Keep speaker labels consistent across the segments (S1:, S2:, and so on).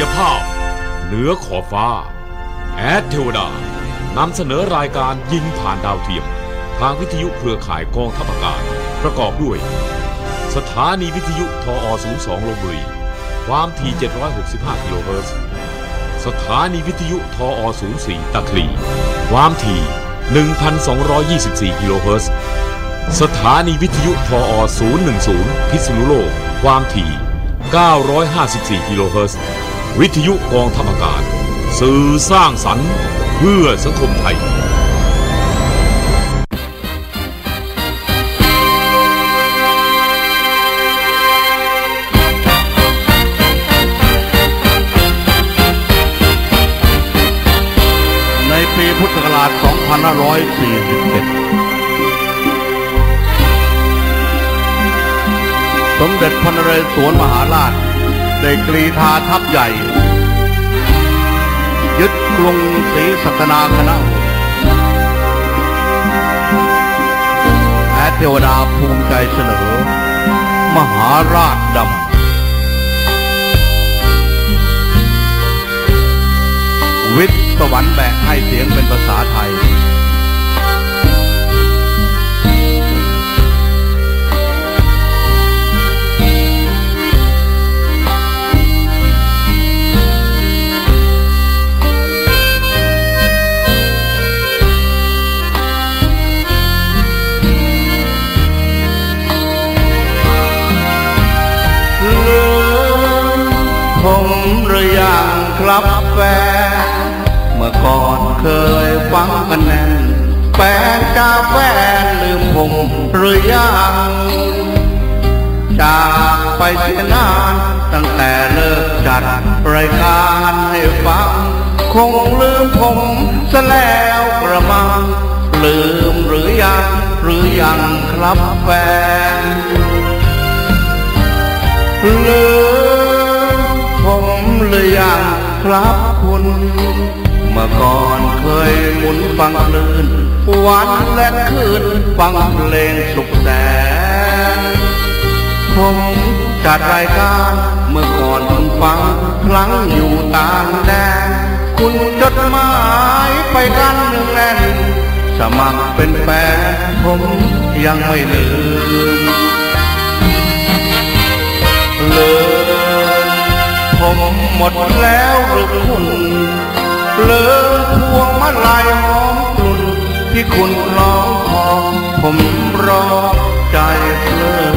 S1: ยภาพ เหนือขอบฟ้า แอดเทวดานำเสนอรายการยิงผ่านดาวเทียม ทางวิทยุเครือข่ายกองทัพอากาศ ประกอบด้วย สถานีวิทยุทอ02ลบบุรี ความถี่ 765กิโลเฮิรตซ์สถานีวิทยุทอ04ตะคลีความถี่ 1,224กิโลเฮิรตซ์สถานีวิทยุทอ010 พิษณุโลก ความถี่ 954กิโลเฮิรตซ์ วิทยุกองทัพอากาศ สื่อสร้างสรรค์ เพื่อสังคมไทย
S2: ในปีพุทธศักราช 2547สมเด็จพระนเรศวรมหาราช ได้กรีธาทัพใหญ่ ยึดกรุงศรีสัตนาคณะแอเทวดาภูมิใจเสนอ มหาราชดำ วิทย์สวรรค์แบกให้เสียงเป็นภาษาไทย รับแฟน เมื่อก่อนเคยฟังกันแน่นแฟนจ้าแฟนลืมผมหรือยังจากไปเสียนานตั้งแต่เลิกจัดรายการให้ฟัง คงลืมผมซะแล้วกระมัง ลืมหรือยังหรือยังครับแฟนลืมผมหรือยัง ครับคุณ เมื่อก่อนเคยหมุนฟังคลื่นวันและคืนฟังเพลงสุขแสนผมจัดรายการเมื่อก่อนคุณฟังครั้งอยู่ต่างแดนคุณจดหมายไปกันหนึ่งแน่นสมัครเป็นแฟนผมยังไม่ลืม ผมหมดแล้วหรือคุณเลยพวงมาลัยหอมกลุ่นที่คุณร้องขอผมรอใจเพลิน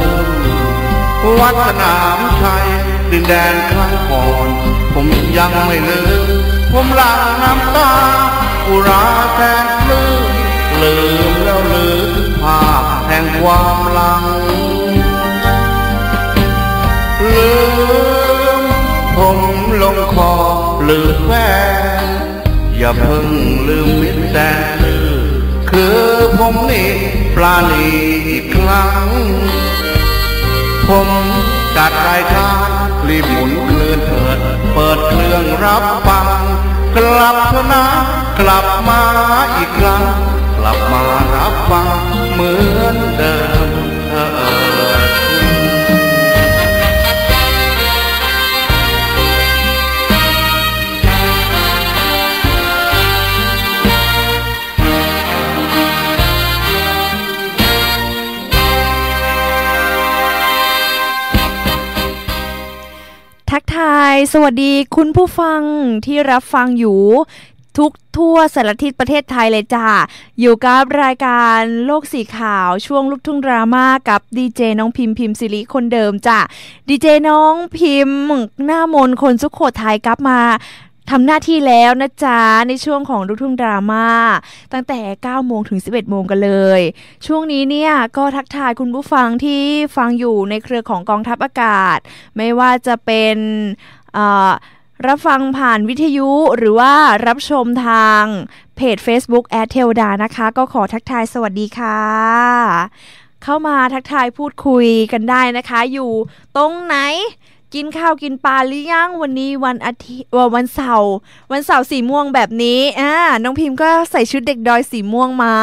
S2: วัดสนามชัยดินแดนครั้งก่อนผมยังไม่ลืมผมหลังน้ำตาอุราแทนลื่นลืมแล้วลืมภาพแห่งความหลัง ลืมแฟนอย่าเพิ่งลืมมิตรแสนลือคือผมนี่ปลาณีอีกครั้ง ผมจัดรายการรีบหมุนคลื่นเถิด เปิดเครื่องรับฟัง กลับเถอะนะกลับมาอีกครั้ง กลับมารับฟังเหมือนเดิมเถิด
S3: สวัสดีคุณผู้ฟังที่รับฟังอยู่ทุกทั่วสารทิศประเทศไทยเลยจ้า อยู่กับรายการโลกสีขาวช่วงลูกทุ่งดราม่ากับดีเจน้องพิมพ์พิมพ์สิริคนเดิมจ้ะดีเจน้องพิมพ์หน้ามนคนสุขโขทัยกลับมาทำหน้าที่แล้วนะจ๊ะ ในช่วงของลูกทุ่งดราม่าตั้งแต่ 9 โมงถึง 11 โมงกันเลย ช่วงนี้เนี่ยก็ทักทายคุณผู้ฟังที่ฟังอยู่ในเครือของกองทัพอากาศ ไม่ว่าจะเป็น รับฟังผ่านวิทยุหรือว่ารับชมทางเพจ Facebook แอดเทวดานะคะ ก็ขอทักทายสวัสดีค่ะ เข้ามาทักทายพูดคุยกันได้นะคะ อยู่ตรงไหนกินข้าวกินปลาหรือยังวันนี้วันอาทิตย์วันเสาร์วันเสาร์สีม่วงแบบนี้อ่าน้องพิมพ์ก็ใส่ชุดเด็กดอยสีม่วงมา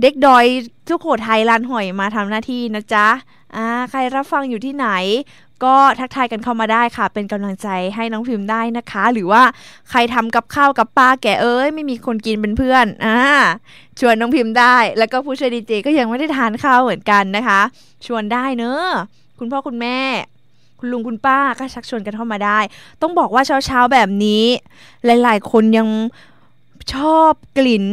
S3: เด็กดอยทุกโขทัยลานหอยมาทำหน้าที่นะจ๊ะอ่าใครรับฟังอยู่ที่ไหน ก็ทักทายกันเข้ามาได้ค่ะ เป็นกำลังใจให้น้องพิมพ์ได้นะคะ หรือว่าใครทำกับข้าวกับปลาแกเอ้ยไม่มีคนกินเป็นเพื่อนอ่าชวนน้องพิมพ์ได้ แล้วก็ผู้ช่วยดีเจก็ยังไม่ได้ทานข้าวเหมือนกันนะคะ ชวนได้เนอะคุณพ่อคุณแม่ คุณลุงคุณป้าก็ชักชวนกันเข้ามาได้ ต้องบอกว่าเช้าๆแบบนี้ หลาย ๆ คนยังชอบกลิ่น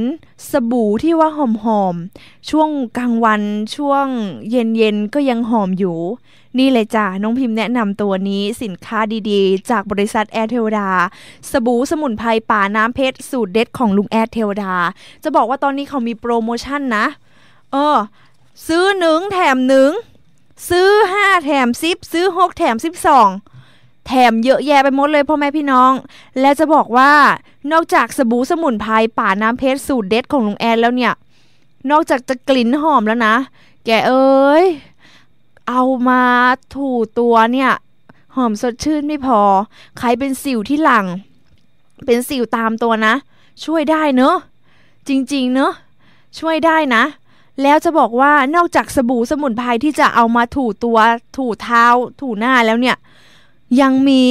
S3: สบู่ที่ว่าหอมๆ ช่วงกลางวันช่วงเย็นๆ ก็ยังหอมอยู่ นี่เลยจ้ะน้องพิมพ์แนะนำตัวนี้สินค้าดีๆ จากบริษัทแอร์เทวดา สบู่สมุนไพรป่าน้ำเพชร สูตรเด็ดของลุงแอร์เทวดา จะบอกว่าตอนนี้เขามีโปรโมชั่นนะ เออ ซื้อหนึ่งแถมหนึ่งซื้อห้าแถมสิบซื้อหกแถมสิบสองแถมเยอะแยะไปหมดเลยพ่อแม่พี่น้อง และจะบอกว่านอกจากสบู่สมุนไพรป่าน้ำเพชรสูตรเด็ดของลุงแอนแล้วเนี่ย นอกจากจะกลิ่นหอมแล้วนะ แกเอ้ย เอามาถูตัวเนี่ยหอมสดชื่นไม่พอ ใครเป็นสิวที่หลัง เป็นสิวตามตัวนะ ช่วยได้เนอะจริงๆเนอะช่วยได้นะ แล้วจะบอกว่านอกจากสบู่สมุนไพรที่จะเอามาถูตัวถูเท้า ถูหน้าแล้วเนี่ย ยังมี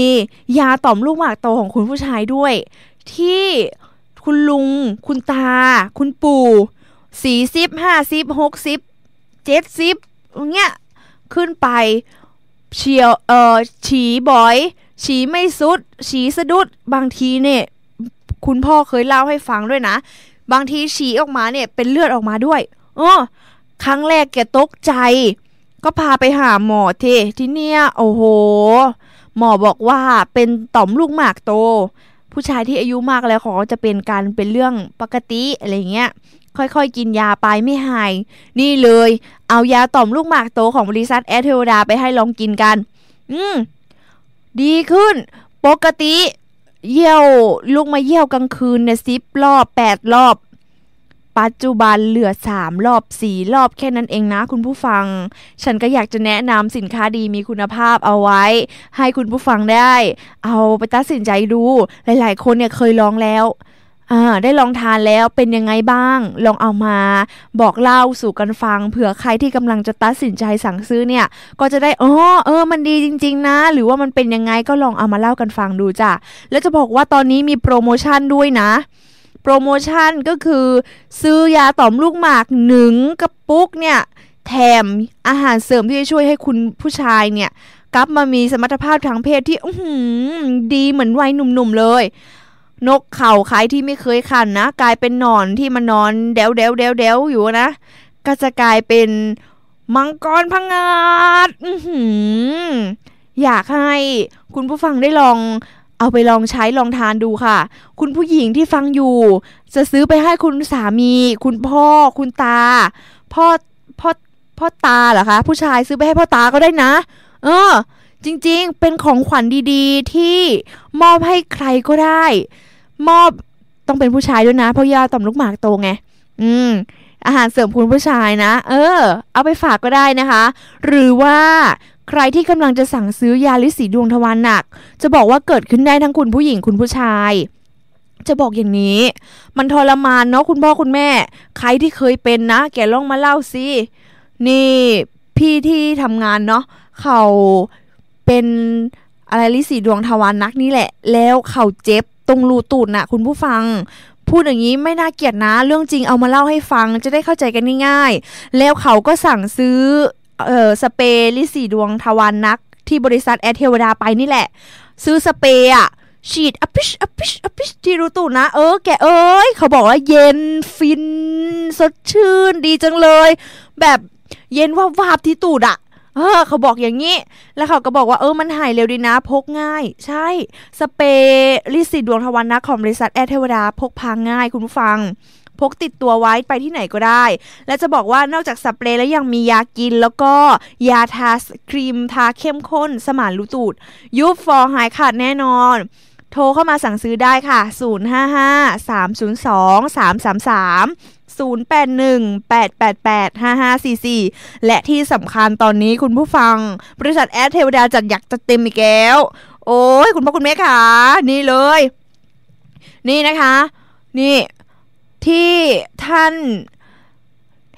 S3: ยาต่อมลูกหมากโตของคุณผู้ชายด้วย ที่คุณลุง คุณตา คุณปู่สี่สิบห้าสิบหกสิบเจ็ดสิบเงี้ย ขึ้นไปเฉียวเอ่อฉีบ่อย ฉีไม่สุด ฉีสะดุดบางทีเนี่ย คุณพ่อเคยเล่าให้ฟังด้วยนะ บางทีฉีออกมาเนี่ยเป็นเลือดออกมาด้วยเออครั้งแรกแกตกใจ ก็พาไปหาหมอเทที่เนี่ยโอ้โห หมอบอกว่าเป็นต่อมลูกหมากโต ผู้ชายที่อายุมากแล้วเขาจะเป็นการเป็นเรื่องปกติอะไรเงี้ย ค่อยๆ กินยาไปไม่หาย นี่เลย เอายาต่อมลูกหมากโตของบริษัทแอเทวดาไปให้ลองกินกัน อืม ดีขึ้น ปกติ เยี่ยวลูกมาเยี่ยวกลางคืนเนี่ยสิบรอบแปดรอบ ปัจจุบันเหลือสามรอบสี่รอบแค่นั้นเองนะคุณผู้ฟัง ฉันก็อยากจะแนะนำสินค้าดีมีคุณภาพเอาไว้ ให้คุณผู้ฟังได้ เอาไปตัดสินใจดู หลาย ๆ คนเนี่ยเคยลองแล้ว อ่าได้ลองทานแล้วเป็นยังไงบ้าง ลองเอามาบอกเล่าสู่กันฟัง เผื่อใครที่กำลังจะตัดสินใจสั่งซื้อเนี่ย ก็จะได้อ๋อเออ มันดีจริง ๆ นะ หรือว่ามันเป็นยังไงก็ลองเอามาเล่ากันฟังดูจ้ะแล้วจะบอกว่าตอนนี้มีโปรโมชั่นด้วยนะโปรโมชั่นก็คือซื้อยาต่อมลูกหมากหนึ่งกระปุกเนี่ยแถมอาหารเสริมที่จะช่วยให้คุณผู้ชายเนี่ยกลับมามีสมรรถภาพทางเพศที่อืดีเหมือนวัยหนุ่มๆเลย นกเขาใครที่ไม่เคยขันนะ กลายเป็นนอนที่มันนอนเดวเดวเดวเดวอยู่นะ ก็จะกลายเป็นมังกรพังงาดอยากให้คุณผู้ฟังได้ลองเอาไปลองใช้ลองทานดูค่ะ คุณผู้หญิงที่ฟังอยู่ จะซื้อไปให้คุณสามี คุณพ่อ คุณตา พ่อพ่อพ่อตาเหรอคะ ผู้ชายซื้อไปให้พ่อตาก็ได้นะ เออ จริงๆ เป็นของขวัญดีๆ ที่มอบให้ใครก็ได้ มอบต้องเป็นผู้ชายด้วยนะ เพราะยาต่อมลูกหมากโตไง อืม อาหารเสริมคุณผู้ชายนะ เออ เอาไปฝากก็ได้นะคะ หรือว่าใครที่กำลังจะสั่งซื้อยาลิสีดวงทวารหนัก จะบอกว่าเกิดขึ้นได้ทั้งคุณผู้หญิงคุณผู้ชาย จะบอกอย่างนี้ มันทรมานเนาะคุณพ่อคุณแม่ ใครที่เคยเป็นนะ แกลองมาเล่าสินี่พี่ที่ทำงานเนาะเขาเป็นอะไรลิสีดวงทวารนักนี่แหละ แล้วเขาเจ็บ ตรงรูตูดน่ะคุณผู้ฟัง พูดอย่างนี้ไม่น่าเกลียดนะ เรื่องจริงเอามาเล่าให้ฟังจะได้เข้าใจกันง่ายๆ แล้วเขาก็สั่งซื้อเออสเปรย์ริดสีดวงทวารหนัก ที่บริษัทแอร์เทวดาไปนี่แหละ ซื้อสเปรย์อะฉีดอปิชอปิชอปิชที่รูตูดนะ เออแกเอ้ยเขาบอกว่าเย็นฟิน สดชื่นดีจังเลย แบบเย็นวาบที่ตูดอะ เออเขาบอกอย่างนี้ แล้วเขาก็บอกว่าเออมันหายเร็วดีนะ พกง่าย ใช่ สเปรย์ริดสีดวงทวารหนักของบริษัทแอร์เทวดาพกพาง่ายคุณผู้ฟัง พกติดตัวไว้ไปที่ไหนก็ได้ และจะบอกว่านอกจากสเปรย์แล้วยังมียากิน แล้วก็ยาทาครีมทาเข้มข้น สมานรูตูด ยุบฟอร์หายขาดแน่นอนโทรเข้ามาสั่งซื้อได้ค่ะ 055 302 333 0818885544 และที่สำคัญตอนนี้คุณผู้ฟัง บริษัทแอดเทวดาจัดอยากจะเต็มอีกแล้ว โอ้ยคุณพ่อคุณแม่ค่ะนี่เลย นี่นะคะ นี่ที่ท่าน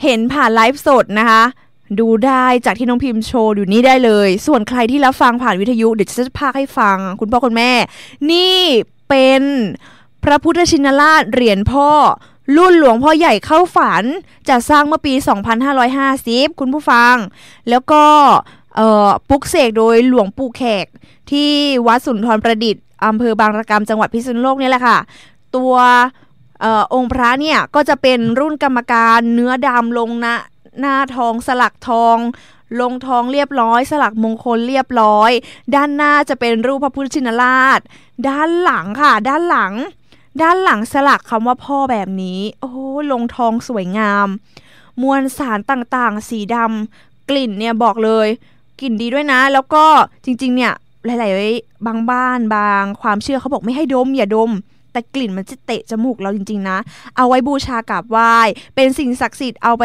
S3: เห็นผ่านไลฟ์สดนะคะ
S4: ดูได้จากที่น้องพิมพ์โชว์อยู่นี่ได้เลย ส่วนใครที่รับฟังผ่านวิทยุ เดี๋ยวจะพากให้ฟัง คุณพ่อคุณแม่ นี่เป็นพระพุทธชินราชเหรียญพ่อ รุ่นหลวงพ่อใหญ่เข้าฝันจะสร้างเมื่อปี 2550 คุณผู้ฟัง แล้วก็ปลุกเสกโดยหลวงปู่แขก ที่วัดสุนทรประดิษฐ์อำเภอบางระกำจังหวัดพิษณุโลกนี่แหละค่ะ ตัวอองค์พระเนี่ย ก็จะเป็นรุ่นกรรมการเนื้อดำลงนะหน้าทองสลักทอง ลงทองเรียบร้อย สลักมงคลเรียบร้อย ด้านหน้าจะเป็นรูปพระพุทธชินราช ด้านหลังค่ะ ด้านหลัง ด้านหลังสลักคำว่าพ่อแบบนี้ โอ้ลงทองสวยงาม มวลสารต่างๆ สีดำกลิ่นเนี่ยบอกเลย กลิ่นดีด้วยนะ แล้วก็จริง ๆ เนี่ยหลายๆบางบ้านบางความเชื่อเขาบอกไม่ให้ดมอย่าดม แต่กลิ่นมันจะเตะจมูกเราจริง ๆ นะ เอาไว้บูชากราบไหว้ เป็นสิ่งศักดิ์สิทธิ์เอาไป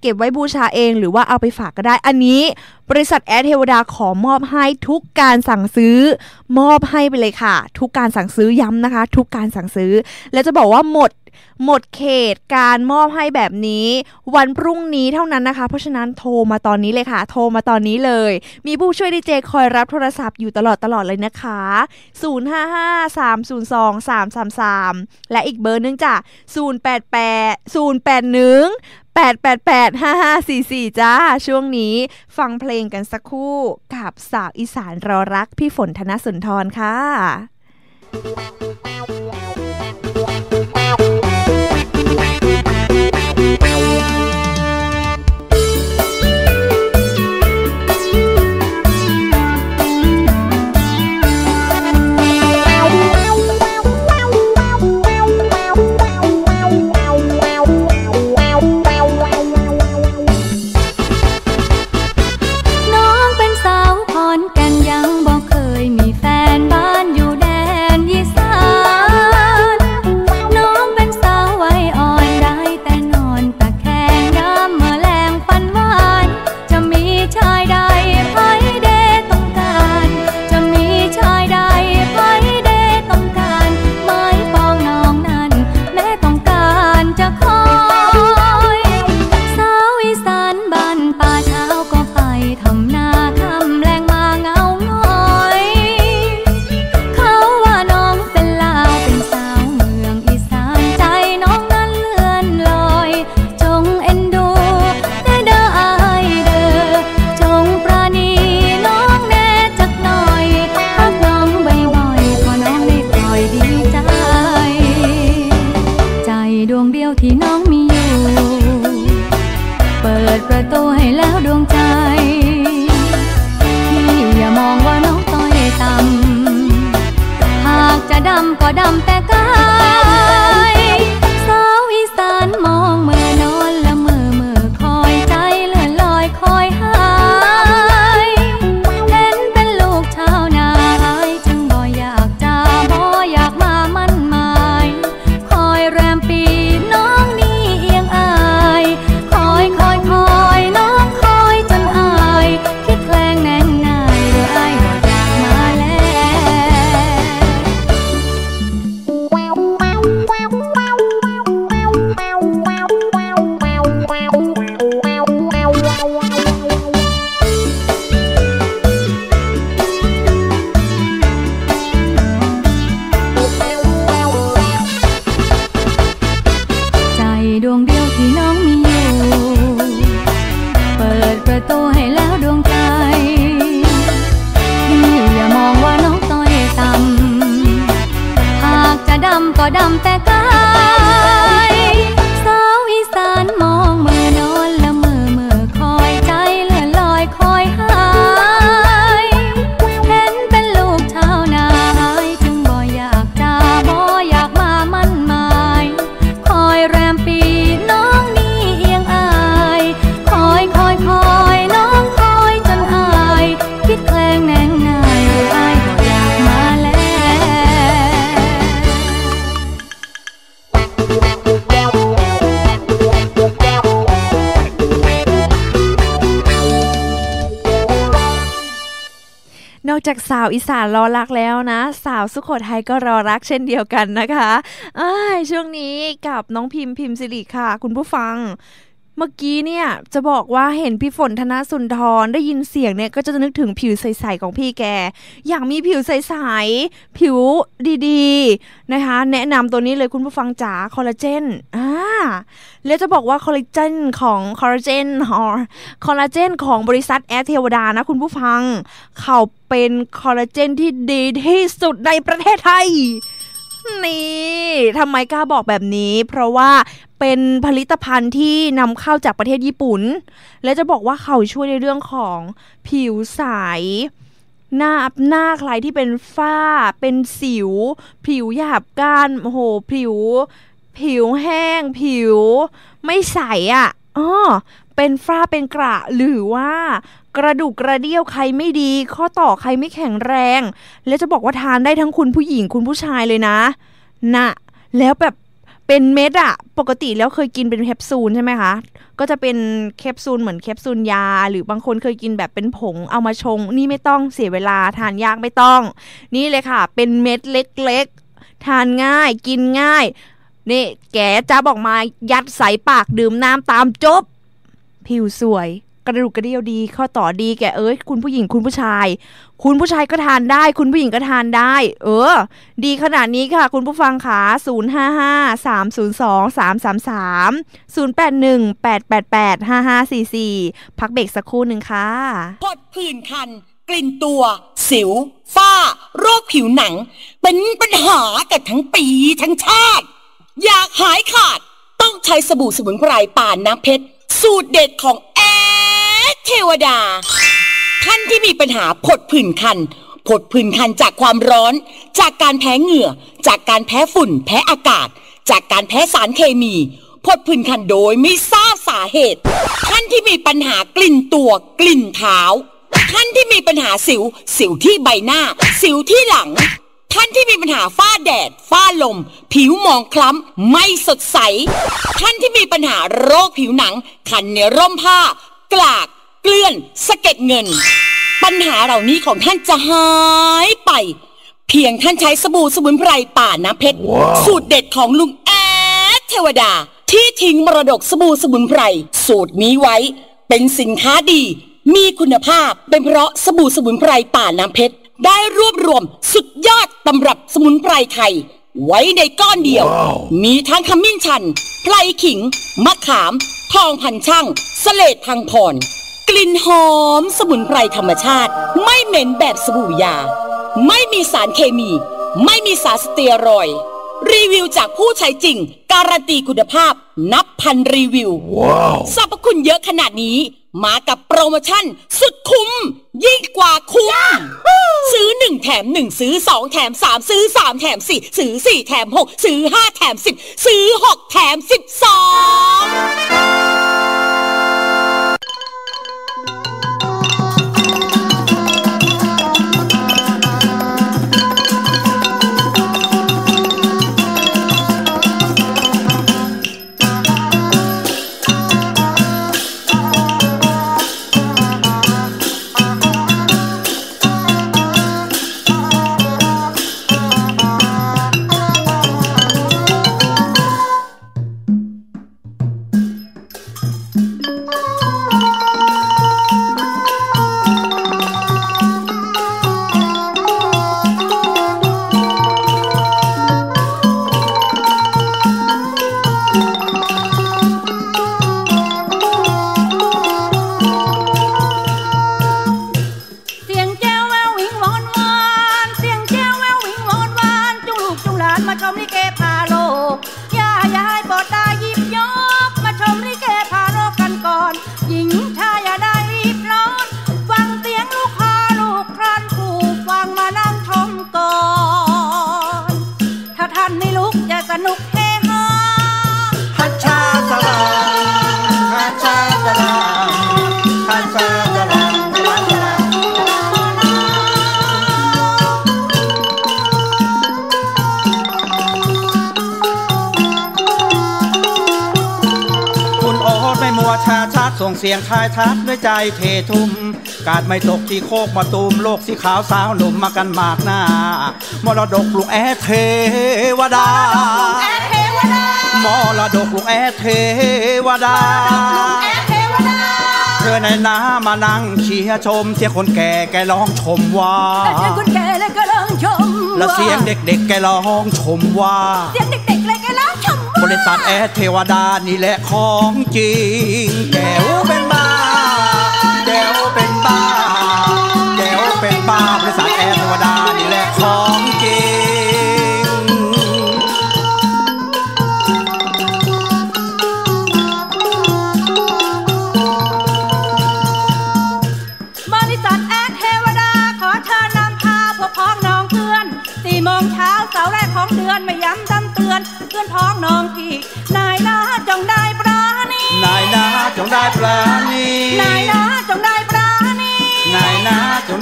S4: เก็บไว้บูชาเอง หรือว่าเอาไปฝากก็ได้ อันนี้ บริษัทแอดเทวดาขอมอบให้ทุกการสั่งซื้อ มอบให้ไปเลยค่ะ ทุกการสั่งซื้อย้ำนะคะ ทุกการสั่งซื้อ แล้วจะบอกว่าหมด หมดเขตการมอบให้แบบนี้ วันพรุ่งนี้เท่านั้นนะคะ เพราะฉะนั้นโทรมาตอนนี้เลยค่ะ โทรมาตอนนี้เลย มีผู้ช่วยดีเจคอยรับโทรศัพท์อยู่ตลอดตลอดเลยนะคะ 055-302-333 และอีกเบอร์นึงจ้ะ088 081 8885544 จ้า ช่วงนี้ฟังเพลงกันสักครู่กับสาวอีสานรอรักพี่ฝนธนสุนทรค่ะ ก็ดำแต่ก้า จากสาวอีสานรอรักแล้วนะ สาวสุโขทัยก็รอรักเช่นเดียวกันนะคะช่วงนี้กับน้องพิมพ์พิมพ์สิริค่ะ คุณผู้ฟัง
S3: เมื่อกี้เนี่ยจะบอกว่าเห็นพี่ฝนธนสุนทรได้ยินเสียงเนี่ยก็จะนึกถึงผิวใสๆของพี่แก อยากมีผิวใสๆผิวดีๆนะคะ แนะนำตัวนี้เลยคุณผู้ฟังจ๋าคอลลาเจนอ่าแล้วจะบอกว่าคอลลาเจนของคอลลาเจนคอลลาเจนของบริษัทแอร์เทวดานะคุณผู้ฟัง เขาเป็นคอลลาเจนที่ดีที่สุดในประเทศไทย นี่ทำไมกล้าบอกแบบนี้ เพราะว่าเป็นผลิตภัณฑ์ที่นำเข้าจากประเทศญี่ปุ่น และจะบอกว่าเขาช่วยในเรื่องของผิวใสหน้าหน้าใครที่เป็นฝ้า เป็นสิว ผิวหยาบก้านโอ้โหผิว ผิวแห้ง ผิว ไม่ใสอะ่ะอ๋อ เป็นฝ้าเป็นกระหรือว่ากระดูกกระเดี้ยวใครไม่ดี ข้อต่อใครไม่แข็งแรง แล้วจะบอกว่าทานได้ทั้งคุณผู้หญิงคุณผู้ชายเลยนะนะแล้วแบบเป็นเม็ดอะปกติแล้วเคยกินเป็นแคปซูลใช่ไหมคะ ก็จะเป็นแคปซูลเหมือนแคปซูลยา หรือบางคนเคยกินแบบเป็นผงเอามาชง นี่ไม่ต้องเสียเวลาทานยากไม่ต้อง นี่เลยค่ะ เป็นเม็ดเล็กๆ ทานง่ายกินง่ายนี่แกจะบอกมายัดใส่ปากดื่มน้ำตามจบ ผิวสวย กระดูกกระเดี่ยวดี ข้อต่อดีแกเอ้ยคุณผู้หญิงคุณผู้ชาย คุณผู้ชายก็ทานได้ คุณผู้หญิงก็ทานได้ เออ ดีขนาดนี้ค่ะ คุณผู้ฟังค่ะ0 5 5 3 0 2 3 3 3 0 8 1 8 8 8 5 5 4 4 พักเบรกสักครู่หนึ่งค่ะ
S5: พดผื่นคันกลิ่นตัว สิว ฝ้า โรคผิวหนัง เป็นปัญหากันทั้งปีทั้งชาติ อยากหายขาด ต้องใช้สบู่สมุนไพรป่านน้ำเพชร สูตรเด็ดของแอดเทวดา ท่านที่มีปัญหาผดผื่นคันผดผื่นคันจากความร้อน จากการแพ้เหงื่อ จากการแพ้ฝุ่น แพ้อากาศ จากการแพ้สารเคมีผดผื่นคันโดยไม่ทราบสาเหตุ ท่านที่มีปัญหากลิ่นตัวกลิ่นเท้า ท่านที่มีปัญหาสิว สิวที่ใบหน้า สิวที่หลัง ท่านที่มีปัญหาฝ้าแดด ฝ้าลม ผิวหมองคล้ำ ไม่สดใส ท่านที่มีปัญหาโรคผิวหนัง คันในร่มผ้า กลาก เกลื่อนสะเก็ดเงิน ปัญหาเหล่านี้ของท่านจะหายไป เพียงท่านใช้สบู่สมุนไพรป่าน้ำเพชร สูตรเด็ดของลุงแอดเทวดา ที่ทิ้งมรดกสบู่สมุนไพร สูตรนี้ไว้ เป็นสินค้าดี มีคุณภาพเป็นเพราะสบู่สมุนไพรป่าน้ำเพชร ได้รวบรวมสุดยอดตำรับสมุนไพรไทย ไว้ในก้อนเดียว มีทั้งขมิ้นชัน ไพรขิง มะขาม ทองพันช่างสเลดพังพร กลิ่นหอมสมุนไพรธรรมชาติ ไม่เหม็นแบบสบู่ยา ไม่มีสารเคมี ไม่มีสารสเตียรอยด์ รีวิวจากผู้ใช้จริง การันตีคุณภาพ นับพันรีวิว wow. สรรพคุณเยอะขนาดนี้ มากับโปรโมชั่น สุดคุ้ม ยิ่งกว่าคุ้ม ซื้อ 1 แถม 1 ซื้อ 2 แถม 3 ซื้อ 3 แถม 4 ซื้อ 4 แถม 6 ซื้อ 5 แถม 10 ซื้อ 6 แถ
S6: ม
S7: 12 งเสียงทายทักด้วยใจเททุ่มกาดไม่ตกที่โคกมาตูมโลกสีขาวสาวหนุ่มมากันมากหน้ามรดกลูกแอดเทวดามอระดกลูกแอดเทวดา
S6: แอดเทวดา
S7: เธอในน้ามานั่งเชียร์ชม เสียงคนแก่แกร้องชมว่า
S6: แต่เสียงคนแก่เลยก็ร้องชม
S7: และเสียงเด็กๆแกร้องชมว่า
S6: เสียงเด็กๆเลยก็ร้องชมว่า
S7: บริษัทแอดเทวดานี่แหละของจริงแก้วเป็น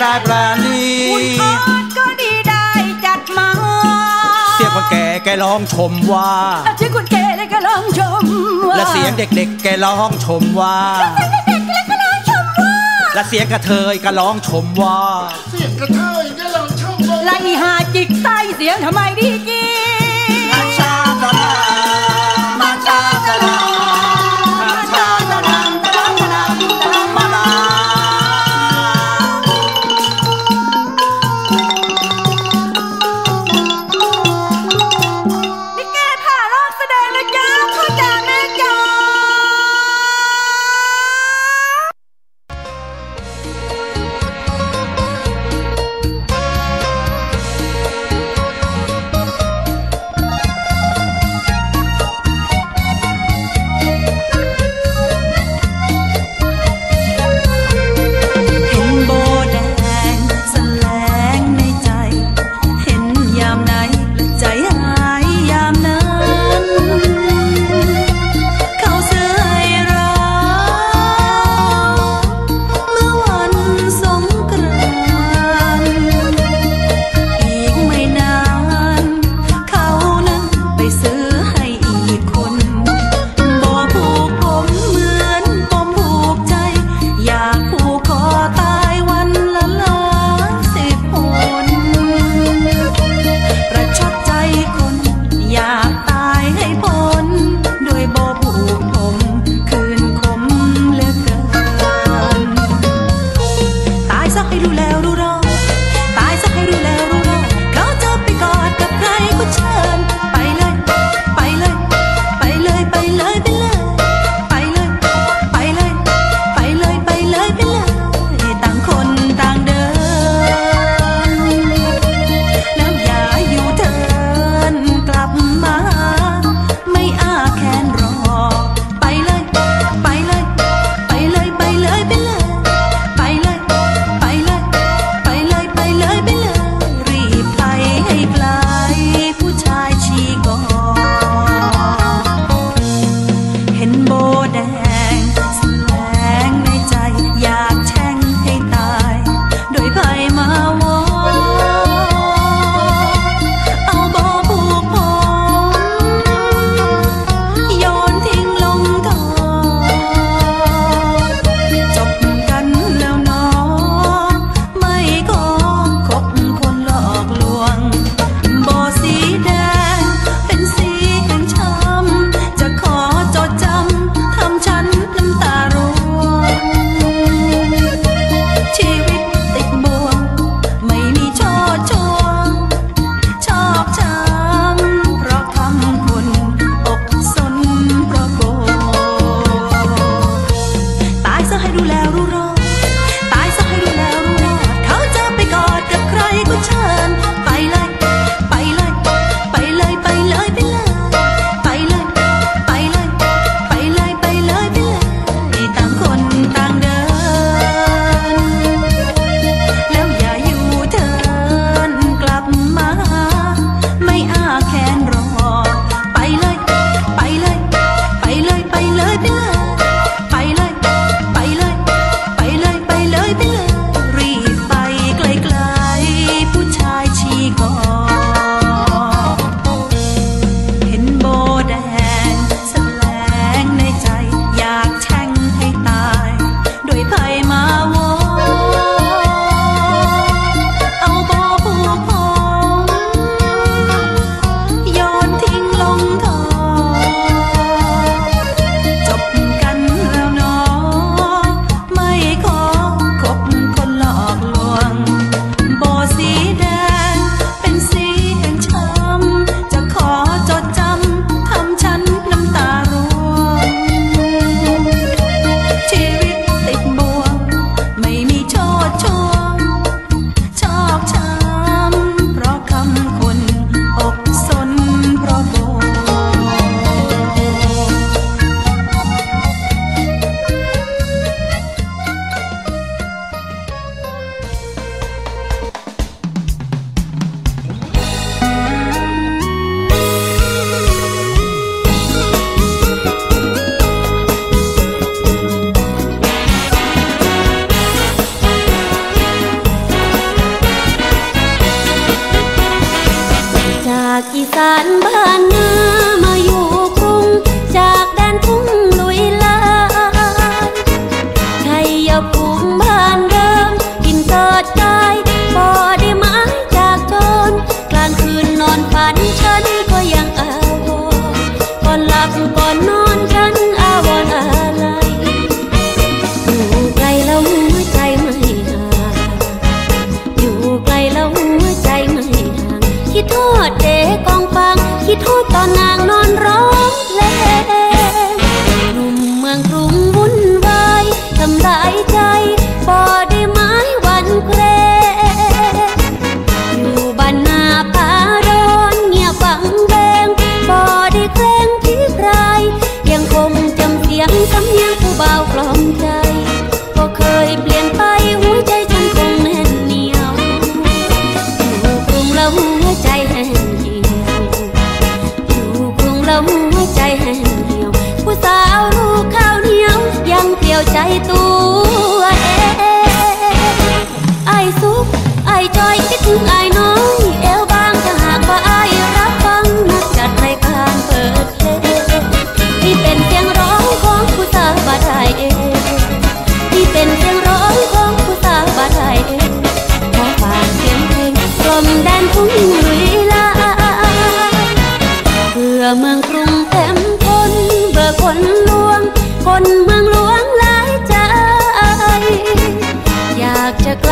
S6: ได้ปราณีคุณออดก็ดีได้จัดมา
S7: เสียงคนแก่แกร้องชมว่า
S6: อาชีพคุณเกเลยก็ร้องชมว่า
S7: และเสียงเด็กๆ แกร้องชมว่า
S6: เสียงเด็กๆเลยก็ร้องชมว่า
S7: และเสียงกระเทยก็ร้องชมว่า
S6: ไล่หาจิกไส้เสียงทำไมดีจี
S7: มาชาตะลามาชาตะลามา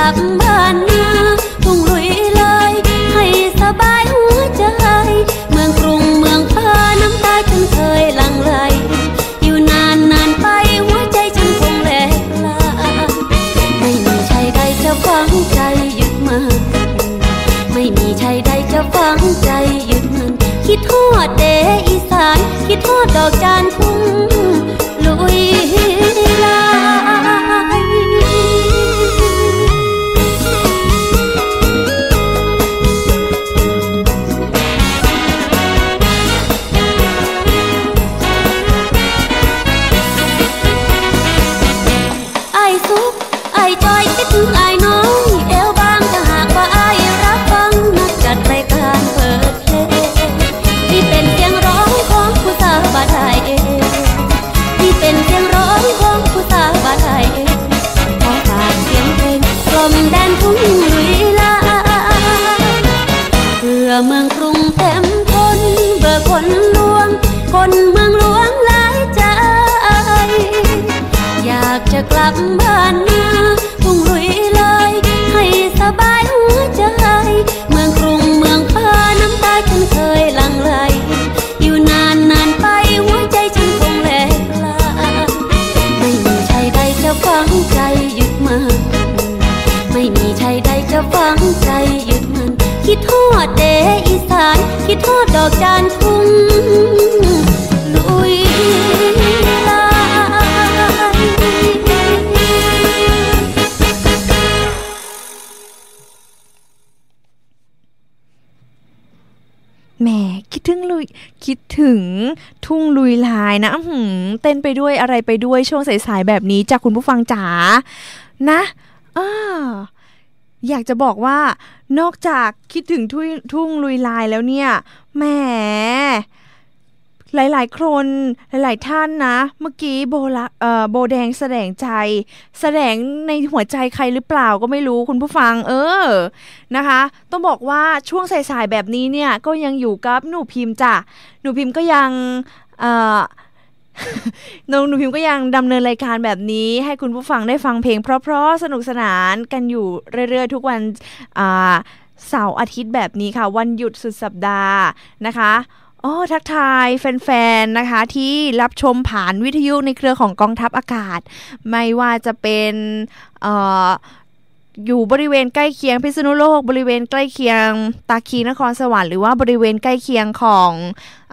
S6: จะ
S8: กลับบ้านนาทุ่งลุยเลย ให้สบายหัวใจ เมืองกรุงเมืองฟ้าน้ำตาฉันเคยหลั่งไหล อยู่นานนานไปหัวใจฉันคงแหลกลาไม่มีชายใดจะฟังใจหยุดมัน ไม่มีชายใดจะฟังใจหยุดมัน คิดทอดเดอีสาน คิดทอดดอกจานท กไอ้จอยคิ ทอดดอกจานทุ่งลุยลาย
S3: แหมคิดถึงลุยคิดถึงทุ่งลุยลายนะหือเต้นไปด้วยอะไรไปด้วยช่วงสายๆแบบนี้จากคุณผู้ฟังจ๋านะอา อยากจะบอกว่านอกจากคิดถึงทุ่งทุ่งลุยลายแล้วเนี่ยแหมหลายๆ คน หลายๆ ท่านนะ เมื่อกี้โบละเอ่อโบแดงแสดงใจ แสดงในหัวใจใครหรือเปล่าก็ไม่รู้คุณผู้ฟัง เออนะคะ ต้องบอกว่าช่วงสายๆแบบนี้เนี่ยก็ยังอยู่กับหนูพิมพ์จ้ะหนูพิมพ์ก็ยังเอ่อ น้องหนูพิมก็ยังดำเนินรายการแบบนี้ ให้คุณผู้ฟังได้ฟังเพลง เพราะๆสนุกสนานกันอยู่เรื่อยๆ ทุกวันเสาร์อาทิตย์แบบนี้ค่ะ วันหยุดสุดสัปดาห์นะคะอ๋อทักทายแฟนๆนะคะที่รับชมผ่านวิทยุในเครือของกองทัพอากาศ ไม่ว่าจะเป็นอออยู่บริเวณใกล้เคียงพิษณุโลก บริเวณใกล้เคียงตาคีนครสวรรค์หรือว่าบริเวณใกล้เคียงของ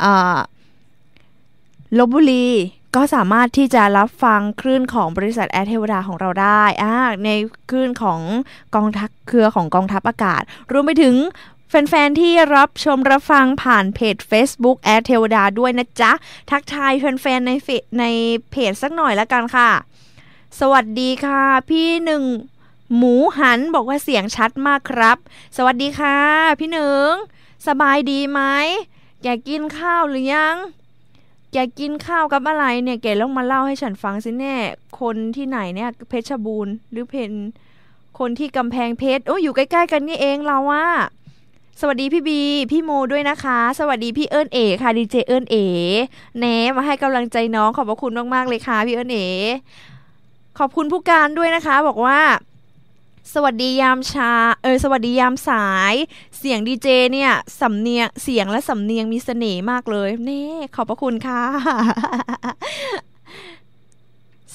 S3: อ ลบบุรีก็สามารถที่จะรับฟังคลื่นของบริษัทแอร์เทวดาของเราได้อ่าในคลื่นของกองทัพเครือของกองทัพอากาศ รวมไปถึงแฟน ๆ ที่รับชมรับฟังผ่านเพจ Facebook แอร์เทวดาด้วยนะจ๊ะ ทักทายแฟน ๆ ในเฟในเพจสักหน่อยละกันค่ะ สวัสดีค่ะ พี่หนึ่งหมูหันบอกว่าเสียงชัดมากครับ สวัสดีค่ะ พี่หนึ่ง สบายดีไหมแกกินข้าวหรือยัง แกกินข้าวกับอะไรเนี่ยแกลองมาเล่าให้ฉันฟังสิแน่ คนที่ไหนเนี่ยเพชรบูรณ์หรือเพนคนที่กำแพงเพชรโอ้อยู่ใกล้ๆกันนี่เองเราว่าสวัสดีพี่บี พี่โมด้วยนะคะ สวัสดีพี่เอิญเอ๋ค่ะดีเจเอิญเอ๋แหนมาให้กำลังใจน้องขอบพระคุณมากๆเลยค่ะพี่เอิญเอ๋ขอบคุณผู้การด้วยนะคะ บอกว่า สวัสดียามชาเออสวัสดียามสาย เสียงดีเจเนี่ยสำเนียงเสียงและสำเนียงมีเสน่ห์มากเลยเน่ขอบพระคุณค่ะ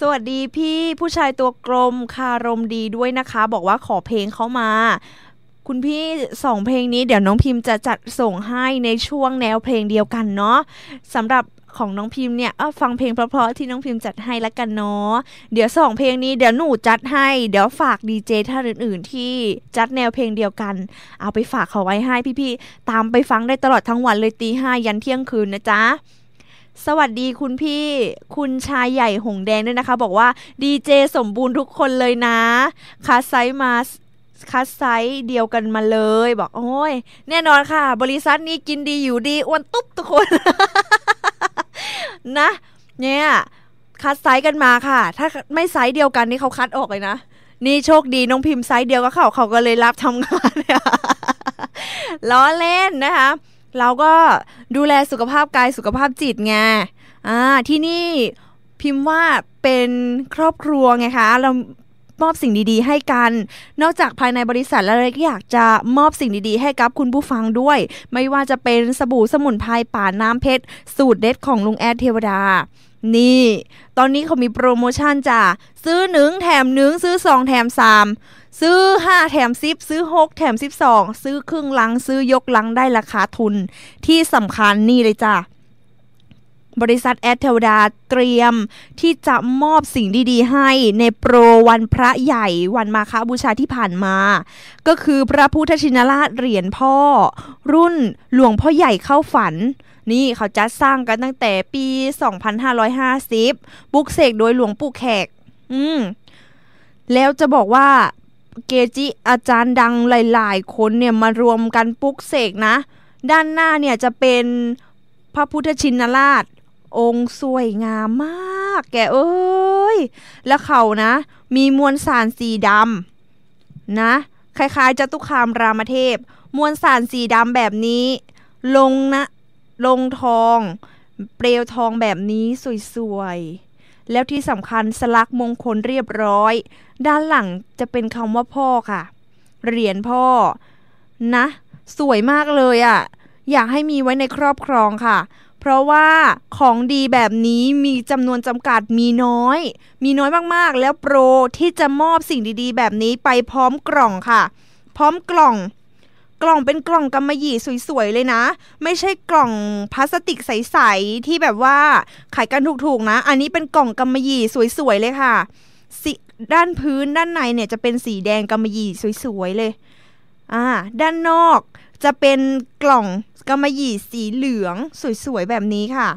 S3: สวัสดีพี่ผู้ชายตัวกลมคารมดีด้วยนะคะ บอกว่าขอเพลงเข้ามา คุณพี่สองเพลงนี้เดี๋ยวน้องพิมพ์จะจัดส่งให้ในช่วงแนวเพลงเดียวกันเนาะสำหรับ ของน้องพิมพ์เนี่ยเอาฟังเพลงเพราะๆที่น้องพิมพ์จัดให้ละกันเนาะเดี๋ยวสองเพลงนี้เดี๋ยวหนูจัดให้เดี๋ยวฝากดีเจท่านอื่น ๆ ที่จัดแนวเพลงเดียวกัน เอาไปฝากเขาไว้ให้พี่ๆตามไปฟังได้ตลอดทั้งวันเลยตีห้ายันเที่ยงคืนนะจ๊ะสวัสดีคุณพี่คุณชายใหญ่หงส์แดงด้วยนะคะ บอกว่าดีเจสมบูรณ์ทุกคนเลยนะคัดไซส์มาคัดไซส์เดียวกันมาเลย บอกโอ้ย แน่นอนค่ะ บริษัทนี้กินดีอยู่ดีอ้วนตุ๊บทุกคน นะ เนี่ยคัดไซส์กันมาค่ะ ถ้าไม่ไซส์เดียวกันนี่เขาคัดออกเลยนะ นี่โชคดีน้องพิมพ์ไซส์เดียวกับเขาเขาก็เลยรับทำงานล้อเล่นนะคะ เราก็ดูแลสุขภาพกายสุขภาพจิตไงอ่าที่นี่พิมพ์ว่าเป็นครอบครัวไงคะ เรา มอบสิ่งดีๆ ให้กัน นอกจากภายในบริษัทแล้วเราก็อยากจะมอบสิ่งดีๆ ให้กับคุณผู้ฟังด้วย ไม่ว่าจะเป็นสบู่สมุนไพรป่าน้ำเพชร สูตรเด็ดของลุงแอดเทวดานี่ ตอนนี้เขามีโปรโมชั่นจ้ะ ซื้อหนึ่งแถมหนึ่งซื้อสองแถมสามซื้อ5แถม10ซื้อ6แถม12ซื้อครึ่งลัง ซื้อยกลังได้ราคาทุน ที่สำคัญนี่เลยจ้ะ บริษัทแอดเทวดาเตรียมที่จะมอบสิ่งดีๆ ให้ในโปรวันพระใหญ่วันมาคาบูชาที่ผ่านมา ก็คือพระพุทธชินราชเหรียญพ่อ รุ่นหลวงพ่อใหญ่เข้าฝันนี่เขาจัดสร้างกันตั้งแต่ปี 2550 บุกเสกโดยหลวงปู่แขก อืม แล้วจะบอกว่าเกจิอาจารย์ดังหลาย ๆ คนเนี่ยมารวมกันปุกเสกนะ ด้านหน้าเนี่ยจะเป็นพระพุทธชินราช องค์สวยงามมาก แกเอ้ย แล้วเขานะ มีมวลสารสีดำนะ คล้ายๆจตุคามรามเทพ มวลสารสีดำแบบนี้ ลงนะ ลงทอง เปลวทองแบบนี้สวยๆ แล้วที่สำคัญสลักมงคลเรียบร้อย ด้านหลังจะเป็นคำว่าพ่อค่ะ เหรียญพ่อ นะ สวยมากเลยอะ่ะ อยากให้มีไว้ในครอบครองค่ะ เพราะว่าของดีแบบนี้มีจำนวนจำกัดมีน้อย มีน้อยมากๆ แล้วโปรที่จะมอบสิ่งดีๆ แบบนี้ไปพร้อมกล่องค่ะ พร้อมกล่อง กล่องเป็นกล่องกำมะหยี่สวยๆเลยนะ ไม่ใช่กล่องพลาสติกใสๆที่แบบว่าขายกันถูกๆนะ อันนี้เป็นกล่องกำมะหยี่สวยๆเลยค่ะสิด้านพื้นด้านในเนี่ยจะเป็นสีแดงกำมะหยี่สวยๆเลย อ่า ด้านนอก จะเป็นกล่องกำมะหยี่สีเหลืองสวยๆแบบนี้ค่ะ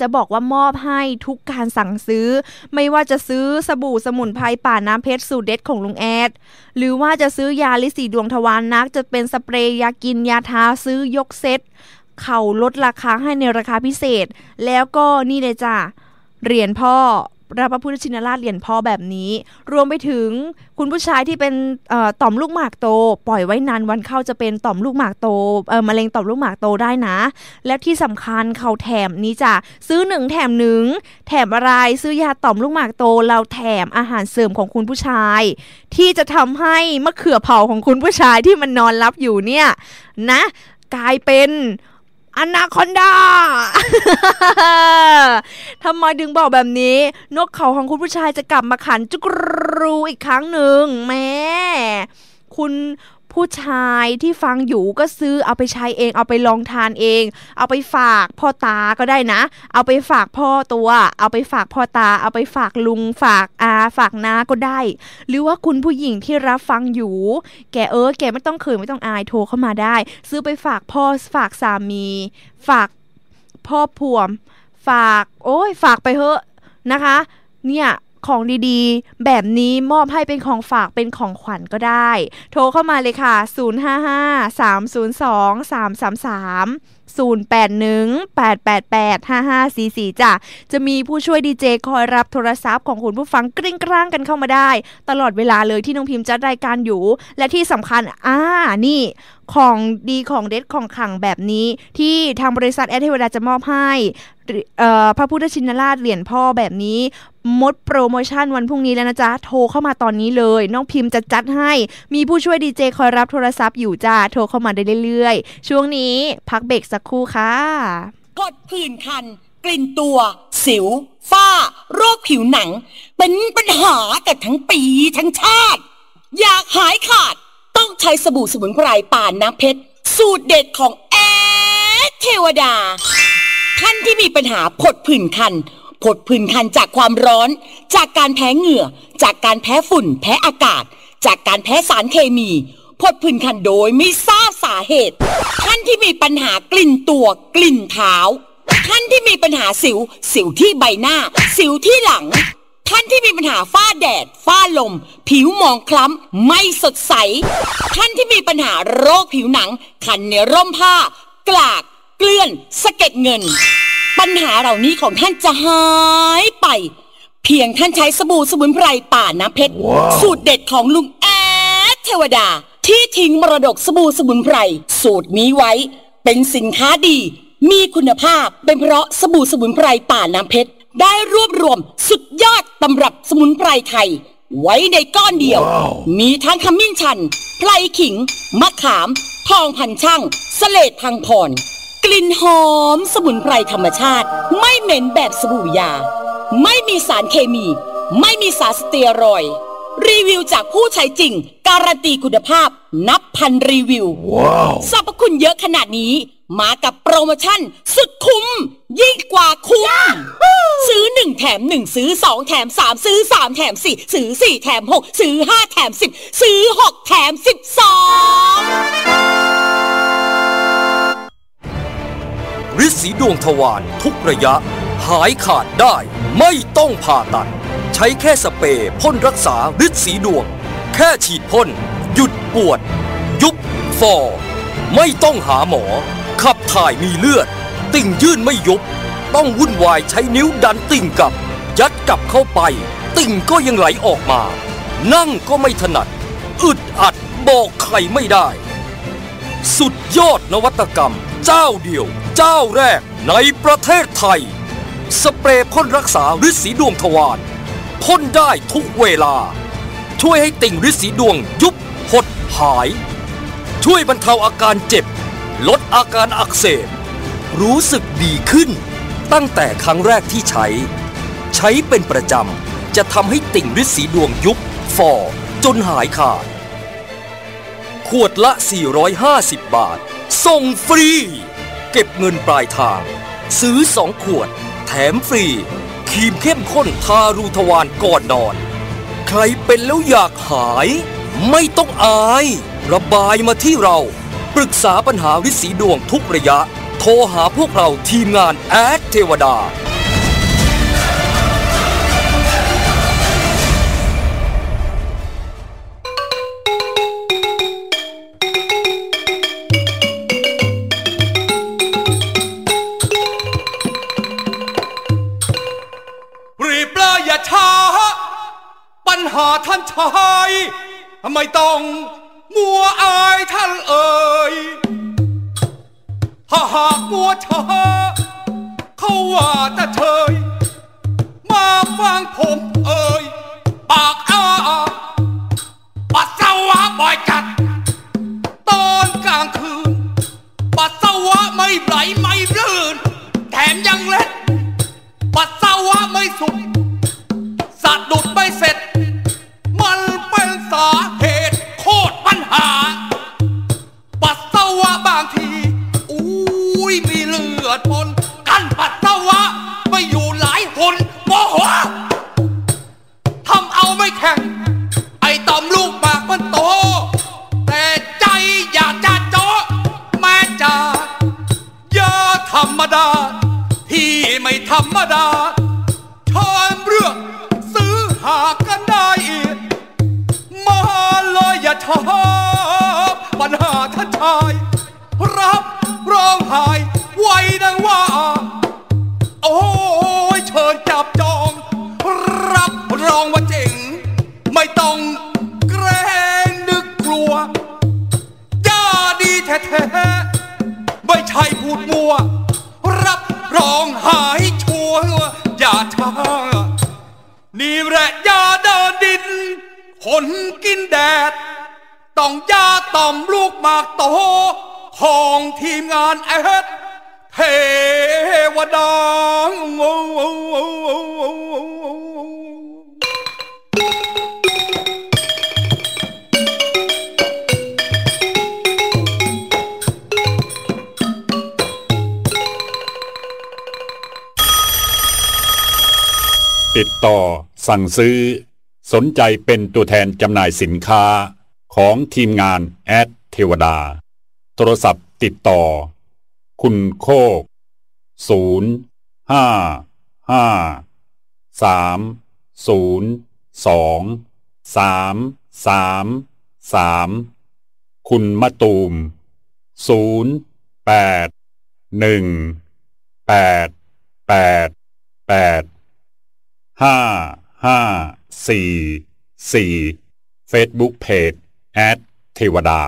S3: จะบอกว่ามอบให้ทุกการสั่งซื้อ ไม่ว่าจะซื้อสบู่สมุนไพรป่าน้ำเพชรสูตรเด็ดของลุงแอด หรือว่าจะซื้อยาลิสีดวงทวารนนัก จะเป็นสเปรย์ยากินยาทาซื้อยกเซตเขาลดราคาให้ในราคาพิเศษ แล้วก็นี่เลยจ้ะเหรียญพ่อ พระพุทธชินราชเหรียญพ่อแบบนี้ รวมไปถึงคุณผู้ชายที่เป็นต่อมลูกหมากโต ปล่อยไว้นานวันเข้าจะเป็นต่อมลูกหมากโตเมะเร็งต่อมลูกหมากโตได้นะ แล้วที่สำคัญเขาแถมนี้จ้ะซื้อหนึ่งแถมหนึ่งแถมอะไรซื้อยาต่อมลูกหมากโต เราแถมอาหารเสริมของคุณผู้ชาย ที่จะทำให้มะเขือเผาของคุณผู้ชายที่มันนอนรับอยู่เนี่ยนะกลายเป็น อนาคอนดาทำไมดึงบอกแบบนี้ นกเขาของคุณผู้ชายจะกลับมาขันจุกรูอีกครั้งหนึ่งแม่คุณ ผู้ชายที่ฟังอยู่ก็ซื้อเอาไปใช้เอง เอาไปลองทานเอง เอาไปฝากพ่อตาก็ได้นะ เอาไปฝากพ่อตัว เอาไปฝากพ่อตา เอาไปฝากลุง ฝากอาฝากน้าก็ได้ หรือว่าคุณผู้หญิงที่รับฟังอยู่ แกเออ แกไม่ต้องเขินไม่ต้องอายโทรเข้ามาได้ ซื้อไปฝากพ่อฝากสามี ฝากพ่อพวมฝาก โอ้ยฝากไปเถอะนะคะ เนี่ย ของดีๆ แบบนี้มอบให้เป็นของฝากเป็นของขวัญก็ได้ โทรเข้ามาเลยค่ะ 055 302 333 0818885544 จ้ะ จะมีผู้ช่วยดีเจคอยรับโทรศัพท์ของคุณผู้ฟังกริ้งกร้างกันเข้ามาได้ ตลอดเวลาเลยที่น้องพิมพ์จัดรายการอยู่ และที่สำคัญ อ่า นี่ ของดีของเด็ดของขังแบบนี้ ที่ทางบริษัทแอดเทวดาจะมอบให้พระพุทธชินราชเหรียญพ่อแบบนี้ มดโปรโมชั่นวันพรุ่งนี้แล้วนะจ๊ะ โทรเข้ามาตอนนี้เลย น้องพิมพ์จะจัดให้ มีผู้ช่วยดีเจคอยรับโทรศัพท์อยู่จ้า โทรเข้ามาได้เรื่อยๆ ช่วงนี้พักเบรกสักครู่ค่ะ
S5: กดผื่นคัน กลิ่นตัว สิว ฝ้า โรคผิวหนัง เป็นปัญหากันทั้งปีทั้งชาติ อยากหายขาด ต้องใช้สบู่สมุนไพรป่านน้ำเพชร สูตรเด็ดของแอดเทวดา ท่านที่มีปัญหาผดผื่นคันผดผื่นคันจากความร้อน จากการแพ้เหงื่อ จากการแพ้ฝุ่น แพ้อากาศ จากการแพ้สารเคมีผดผื่นคันโดยไม่ทราบสาเหตุ ท่านที่มีปัญหากลิ่นตัวกลิ่นเท้า ท่านที่มีปัญหาสิว สิวที่ใบหน้า สิวที่หลัง ท่านที่มีปัญหาฝ้าแดด ฝ้าลม ผิวหมองคล้ำ ไม่สดใส ท่านที่มีปัญหาโรคผิวหนัง คันในร่มผ้า กลาก เกลื่อนสะเก็ดเงิน ปัญหาเหล่านี้ของท่านจะหายไป เพียงท่านใช้สบู่สมุนไพรป่าน้ำเพชรสูตรเด็ดของลุงแอดเทวดา ที่ทิ้งมรดกสบู่สมุนไพร สูตรนี้ไว้ เป็นสินค้าดี มีคุณภาพเป็นเพราะสบู่สมุนไพรป่าน้ำเพชร ได้รวบรวมสุดยอดตำรับสมุนไพรไทย ไว้ในก้อนเดียว มีทั้งขมิ้นชันไพรขิง มะขาม ทองพันช่างสเลดพังพร กลิ่นหอมสมุนไพรธรรมชาติ ไม่เหม็นแบบสบู่ยา ไม่มีสารเคมี ไม่มีสารสเตียรอยด์ รีวิวจากผู้ใช้จริง การันตีคุณภาพ นับพันรีวิวสรรพคุณเยอะขนาดนี้ มากับโปรโมชั่น สุดคุ้ม ยิ่งกว่าคุ้ม ซื้อหนึ่งแถมหนึ่งซื้อสองแถมสามซื้อสามแถมสี่ซื้อสี่แถมหกซื้อห้าแถมสิบซื้อหกแถมสิบสอง
S9: ฤทธิ์สีดวงทวารทุกระยะ หายขาดได้ ไม่ต้องผ่าตัด ใช้แค่สเปรย์พ่นรักษาฤทธิ์สีดวง แค่ฉีดพ่น หยุดปวด ยุบฟอไม่ต้องหาหมอ ขับถ่ายมีเลือด ติ่งยื่นไม่ยุบ ต้องวุ่นวายใช้นิ้วดันติ่งกลับ ยัดกลับเข้าไป ติ่งก็ยังไหลออกมา นั่งก็ไม่ถนัด อึดอัดบอกใครไม่ได้ สุดยอดนวัตกรรม เจ้าเดียว เจ้าแรกในประเทศไทย สเปรย์พ่นรักษาฤทธิ์สีดวงทวารพ่นได้ทุกเวลา ช่วยให้ติ่งฤทธิ์สีดวงยุบหดหาย ช่วยบรรเทาอาการเจ็บ ลดอาการอักเสบ รู้สึกดีขึ้น ตั้งแต่ครั้งแรกที่ใช้ ใช้เป็นประจำ จะทำให้ติ่งฤทธิ์สีดวงยุบฝ่อจนหายขาด ขวดละ 450 บาท ส่งฟรี เก็บเงินปลายทาง ซื้อ 2 ขวด แถมฟรีครีมเข้มข้นทารูทวารก่อนนอน ใครเป็นแล้วอยากหาย ไม่ต้องอาย ระบายมาที่เรา ปรึกษาปัญหาฤิสีดวงทุกระยะ โทรหาพวกเราทีมงานแอดเทวดา
S10: เล ต่อ สั่งซื้อ
S4: สนใจเป็นตัวแทนจำหน่ายสินค้าของทีมงานแอดเทวดา โทรศัพท์ติดต่อ คุณโคก 0 5 5 3 0 2 3 3 3 คุณมะตูม 0 8 1 8 8 8 ห้าห้าสี่สี่เฟซบุ๊กเพจแอดเทวดา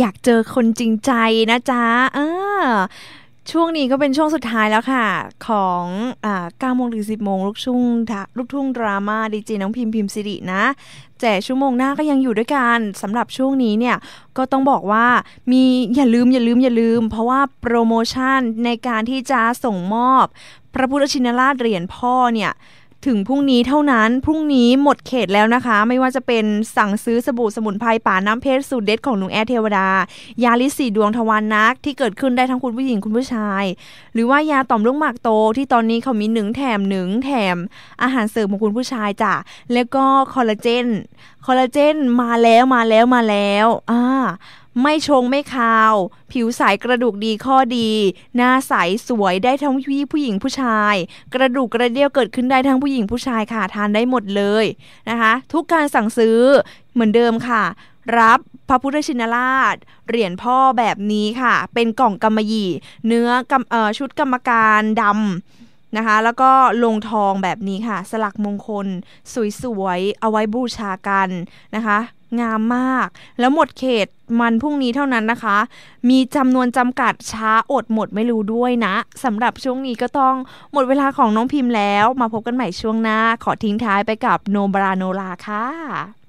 S8: อยากเจอคนจริงใจนะจ๊ะเออ
S3: ช่วงนี้ก็เป็นช่วงสุดท้ายแล้วค่ะ ของอ่า9โมงถึง 10 โมงลูกชุ่งลูกทุ่งดราม่าดีเจน้องพิมพ์พิมพ์สิรินะแจกชั่วโมงหน้าก็ยังอยู่ด้วยกันสำหรับช่วงนี้เนี่ยก็ต้องบอกว่ามีอย่าลืมอย่าลืมอย่าลืม เพราะว่าโปรโมชั่นในการที่จะส่งมอบ พระพุทธชินราชเหรียญพ่อเนี่ย
S4: ถึงพรุ่งนี้เท่านั้น พรุ่งนี้หมดเขตแล้วนะคะ ไม่ว่าจะเป็นสั่งซื้อสบู่สมุนไพรป่าน้ำเพชรสูตรเด็ดของลุงแอดเทวดา ยาลิสีดวงทวารนัก ที่เกิดขึ้นได้ทั้งคุณผู้หญิงคุณผู้ชาย หรือว่ายาต่อมลูกหมากโตที่ตอนนี้เขามีหนึ่งแถมหนึ่งแถม อาหารเสริมของคุณผู้ชายจ้ะแล้วก็คอลลาเจนคอลลาเจนมาแล้วมาแล้วมาแล้วอ่า ไม่ชงไม่คาว ผิวใสกระดูกดีข้อดี หน้าใสสวยได้ทั้งผู้ผู้หญิงผู้ชาย กระดูกกระเดี่ยวเกิดขึ้นได้ทั้งผู้หญิงผู้ชายค่ะทานได้หมดเลยนะคะ ทุกการสั่งซื้อเหมือนเดิมค่ะ รับพระพุทธชินราช เหรียญพ่อแบบนี้ค่ะ เป็นกล่องกำมะหยี่ เนื้อกำเอ่อชุดกรรมการดำนะคะ แล้วก็ลงทองแบบนี้ค่ะ สลักมงคล สวยๆ เอาไว้บูชากันนะคะ งามมาก แล้วหมดเขตมันพรุ่งนี้เท่านั้นนะคะ มีจำนวนจำกัดช้าอดหมดไม่รู้ด้วยนะสำหรับช่วงนี้ก็ต้องหมดเวลาของน้องพิมพ์แล้ว มาพบกันใหม่ช่วงหน้า ขอทิ้งท้ายไปกับโนบราโนลาค่ะ